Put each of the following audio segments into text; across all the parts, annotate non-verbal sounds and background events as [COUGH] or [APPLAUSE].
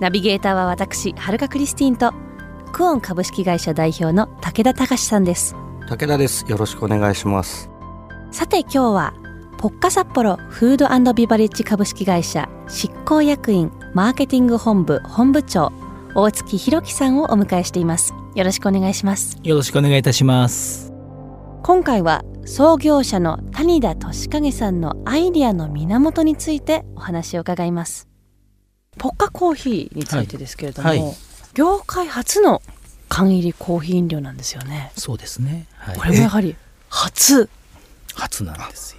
ナビゲーターは私はるかクリスティンとクオン株式会社代表の武田隆さんです。武田です。よろしくお願いします。さて今日はポッカ札幌フードビバレッジ株式会社執行役員マーケティング本部本部長大月弘樹さんをお迎えしています。よろしくお願いします。よろしくお願いいたします。今回は創業者の谷田俊景さんのアイディアの源についてお話を伺いますポッカコーヒーについてですけれども、はい。はい、業界初の缶入りコーヒー飲料なんですよね。そうですね、はい、これもやはり初？初なんですよ。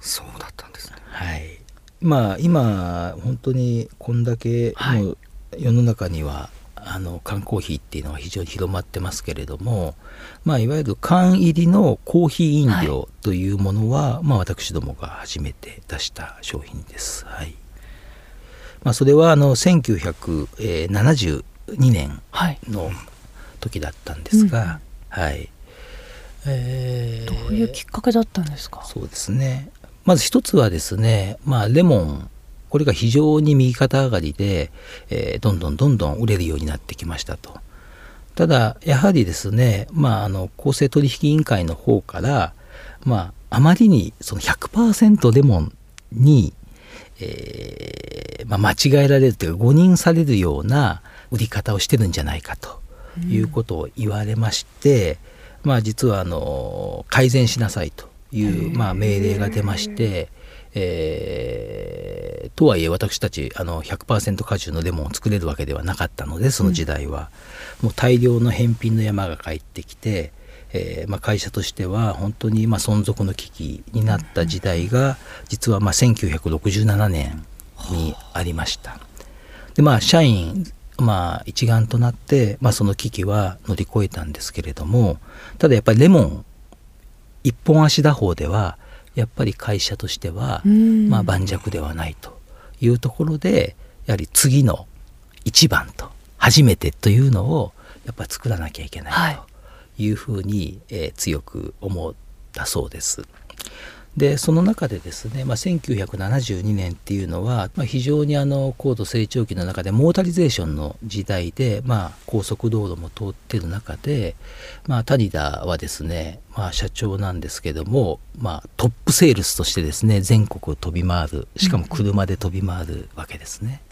そうだったんですね。はい。まあ今本当にこんだけもう世の中には、あの缶コーヒーっていうのは非常に広まってますけれども、まあ、いわゆる缶入りのコーヒー飲料というものは、はい、まあ、私どもが初めて出した商品です。はいまあ、それはあの1972年の時だったんですが、はい、はい。えー、どういうきっかけだったんですか？そうですね。まず一つはですね、まあ、レモンこれが非常に右肩上がりで、えー、どんどんどんどん売れるようになってきましたと。ただやはりですね、まあ、あの公正取引委員会の方から、まあ、あまりにその100%レモンに、えーまあ、間違えられるというか誤認されるような売り方をしてるんじゃないかということを言われまして、うん、まあ、実はあの改善しなさいという、まあ、命令が出まして、えー、とはいえ私たちあの100%果汁のレモンを作れるわけではなかったのでその時代は、うん、もう大量の返品の山が返ってきて、えーまあ、会社としては本当にまあ存続の危機になった時代が実はまあ1967年にありました。でまあ社員まあ一丸となって、まあ、その危機は乗り越えたんですけれどもただやっぱりレモン一本足打法ではやっぱり会社としては、まあ、盤石ではないというところでやはり次の一番と初めてというのをやっぱ作らなきゃいけないと。いいうふうに、えー、強く思ったそうです。でその中でですね、まあ、1972年っていうのは、まあ、非常にあの高度成長期の中でモータリゼーションの時代で、まあ、高速道路も通ってる中で、まあ、谷田はですね、まあ、社長なんですけども、まあ、トップセールスとしてですね全国を飛び回るしかも車で飛び回るわけですね。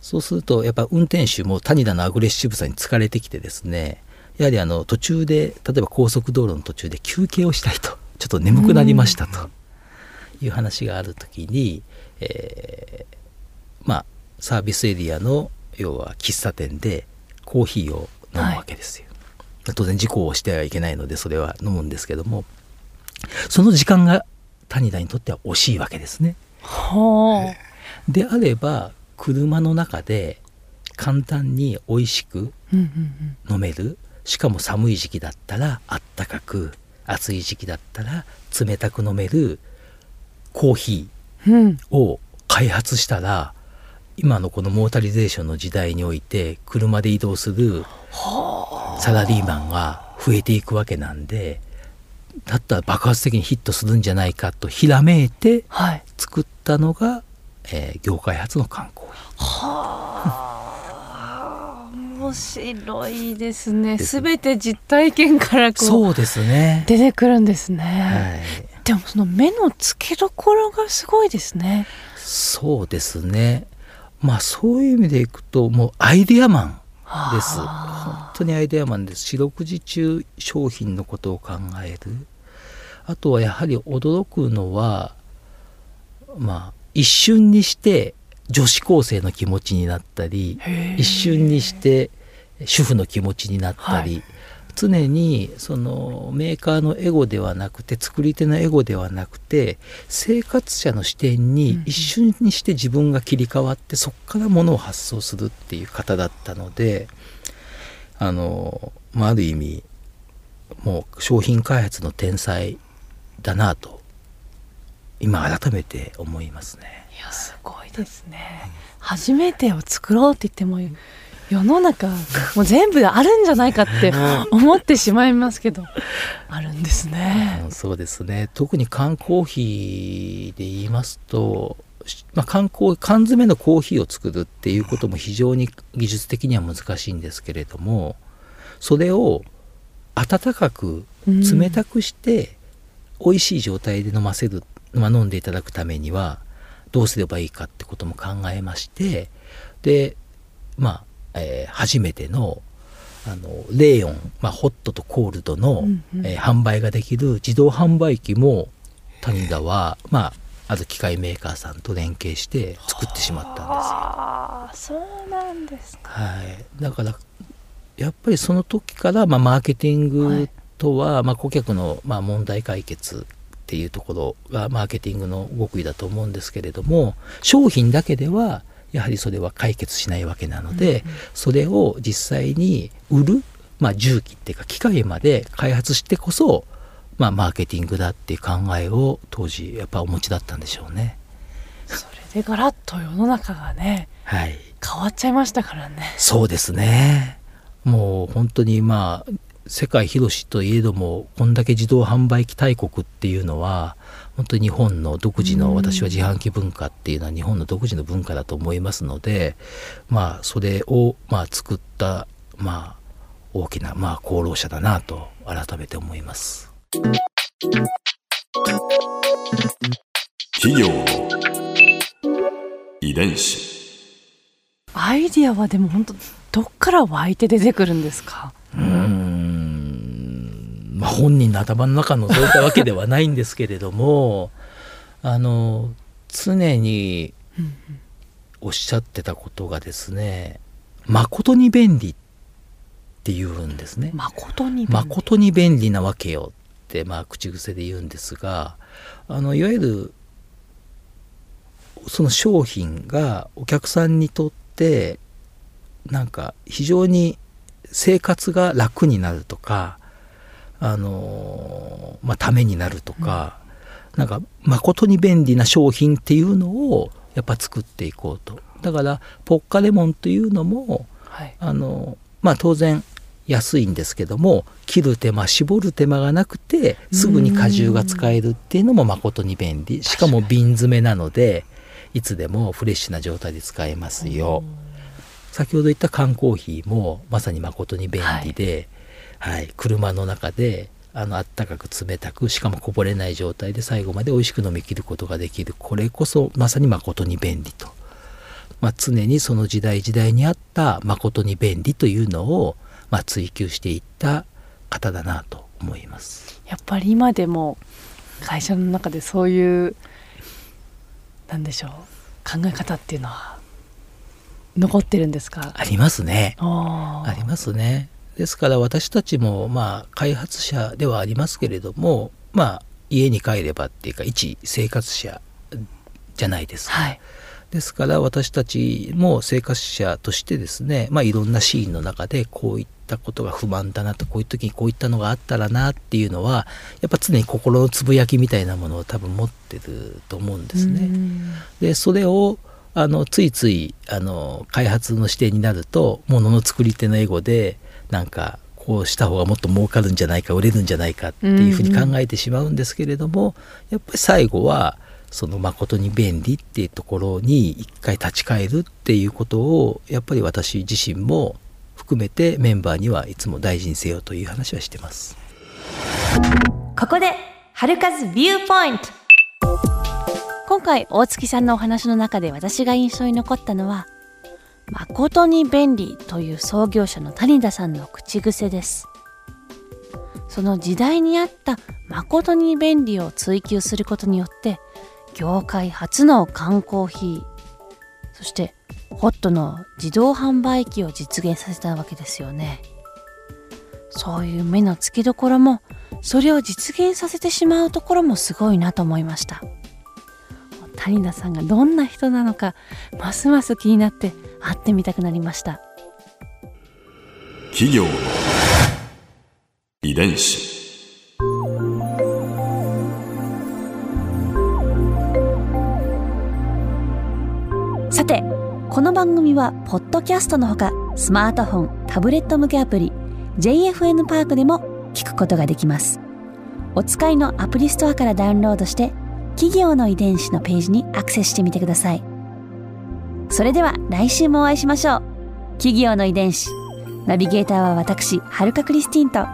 そうするとやっぱ運転手も谷田のアグレッシブさに疲れてきてですねやはりあの途中で例えば高速道路の途中で休憩をしたいと。[LAUGHS] ちょっと眠くなりましたという話がある時に、えー、まあサービスエリアの要は喫茶店でコーヒーを飲むわけですよ。はい、当然事故をしてはいけないのでそれは飲むんですけどもその時間が谷田にとっては惜しいわけですね。はあ、であれば車の中で簡単に美味しく飲める、しかも寒い時期だったらあったかく暑い時期だったら冷たく飲めるコーヒーを開発したら、今のこのモータリゼーションの時代において車で移動するサラリーマンが増えていくわけなんでだったら爆発的にヒットするんじゃないかとひらめいて作ったのが、はい、えー、業界初の観光は面白いですね。すべて実体験からこうそうですね出てくるんですね。はい、でもその目の付けどころがすごいですね。そうですね。まあそういう意味でいくともうアイデアマンです。本当にアイデアマンです。四六時中商品のことを考える。あとはやはり驚くのはまあ一瞬にして女子高生の気持ちになったり一瞬にして主婦の気持ちになったり、はい、常にそのメーカーのエゴではなくて作り手のエゴではなくて生活者の視点に一瞬にして自分が切り替わってそこからものを発想するっていう方だったのであの、まあ、ある意味もう商品開発の天才だなと今改めて思いますね。いやすごいですね。初めてを作ろうって言っても世の中もう全部あるんじゃないかって [LAUGHS] 思ってしまいますけどあるんですね、そうですね。特に缶コーヒーで言いますと、まあ、缶コ缶詰のコーヒーを作るっていうことも非常に技術的には難しいんですけれどもそれを温かく冷たくして美味しい状態で飲ませる、まあ、飲んでいただくためにはどうすればいいかってことも考えましてでまあえー、初めてのあのレーオン、まあ、ホットとコールドの、うんうん、えー、販売ができる自動販売機も谷田は、まあ、ある機械メーカーさんと連携して作ってしまったんですよ。そうなんですか、はい、だからやっぱりその時から、まあ、マーケティングとは、はい、まあ、顧客の、まあ、問題解決っていうところがマーケティングの極意だと思うんですけれども商品だけではやはりそれは解決しないわけなので、それを実際に売る、まあ、重機っていうか機械まで開発してこそ、まあ、マーケティングだっていう考えを当時やっぱお持ちだったんでしょうね。それでガラッと世の中がね、はい、変わっちゃいましたからね。そうですねもう本当にまあ世界広しといえどもこんだけ自動販売機大国っていうのは本当に日本の独自の私は自販機文化っていうのは日本の独自の文化だと思いますのでまあそれをまあ作ったまあ大きなまあ功労者だなと改めて思います。企業。遺伝子。アイディアはでも本当どっから湧いて出てくるんですか？うんまあ、本人の頭の中の覗いたわけではないんですけれども [LAUGHS] あの常におっしゃってたことがですね「誠に便利」って言うんですね。誠に誠に便利なわけよって、まあ、口癖で言うんですがあのいわゆるその商品がお客さんにとってなんか非常に生活が楽になるとかあのまあ、ためになるとか、うん、なんか誠に便利な商品っていうのをやっぱ作っていこうと。だからポッカレモンというのも、はい、あのまあ当然安いんですけども切る手間絞る手間がなくてすぐに果汁が使えるっていうのも誠に便利。しかも瓶詰めなのでいつでもフレッシュな状態で使えますよ。先ほど言った缶コーヒーもまさに誠に便利で、はいはい、車の中であのったかく冷たくしかもこぼれない状態で最後まで美味しく飲み切ることができる。これこそまさに誠に便利と、まあ、常にその時代時代にあった誠に便利というのを、まあ、追求していった方だなと思います。やっぱり今でも会社の中でそういうなんでしょう考え方っていうのは残ってるんですか？ありますね。ありますねですから私たちもまあ開発者ではありますけれどもまあ家に帰ればっていうか一生活者じゃないですか。はいですから私たちも生活者としてですね、まあ、いろんなシーンの中でこういったことが不満だなとこういう時にこういったのがあったらなっていうのはやっぱ常に心のつぶやきみたいなものを多分持ってると思うんですね。でそれをあのついついあの開発の視点になるとものの作り手のエゴでなんかこうした方がもっと儲かるんじゃないか売れるんじゃないかっていうふうに考えてしまうんですけれども、やっぱり最後はその誠に便利っていうところに一回立ち返るっていうことをやっぱり私自身も含めてメンバーにはいつも大事にせよという話はしてます。ここで春風ビューポイント今回大月さんのお話の中で私が印象に残ったのは誠に便利という創業者の谷田さんの口癖です。その時代に合った誠に便利を追求することによって業界初の缶コーヒーそしてホットの自動販売機を実現させたわけですよね。そういう目の付けどころもそれを実現させてしまうところもすごいなと思いました谷田さんがどんな人なのかますます気になって会ってみたくなりました。企業の遺伝子。さてこの番組はポッドキャストのほかスマートフォンタブレット向けアプリ JFN パークでも聞くことができます。お使いのアプリストアからダウンロードして企業の遺伝子のページにアクセスしてみてくださいそれでは来週もお会いしましょう。企業の遺伝子。ナビゲーターは私はるかクリスティンと。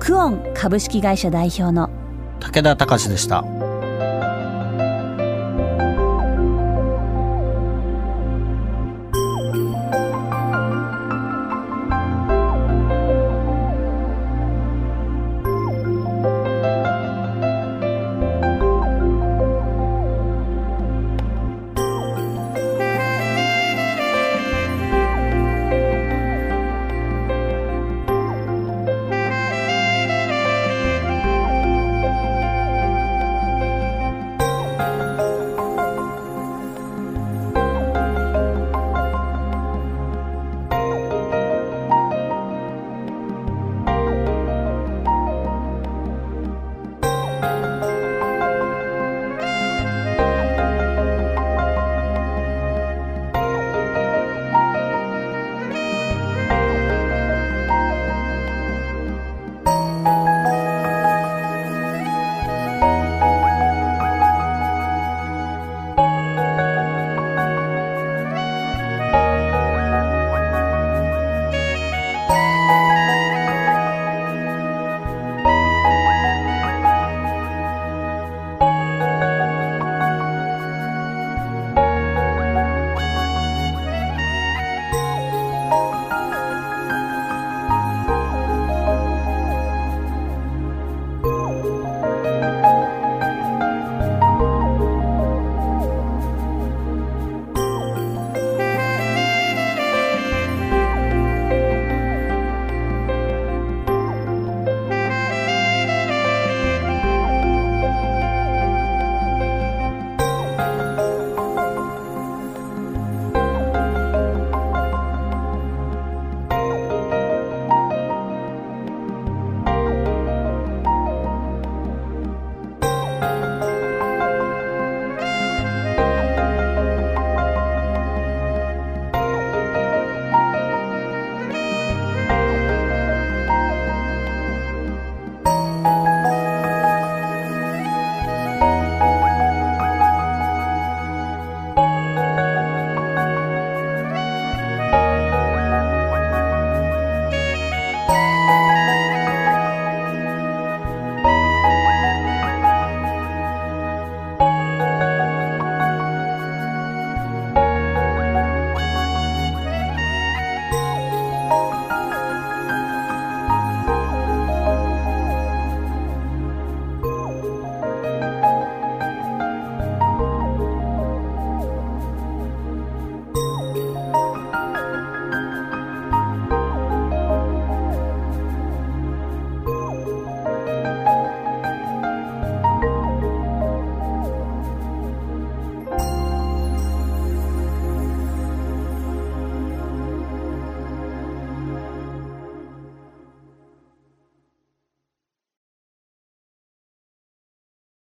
クオン株式会社代表の。武田隆でした。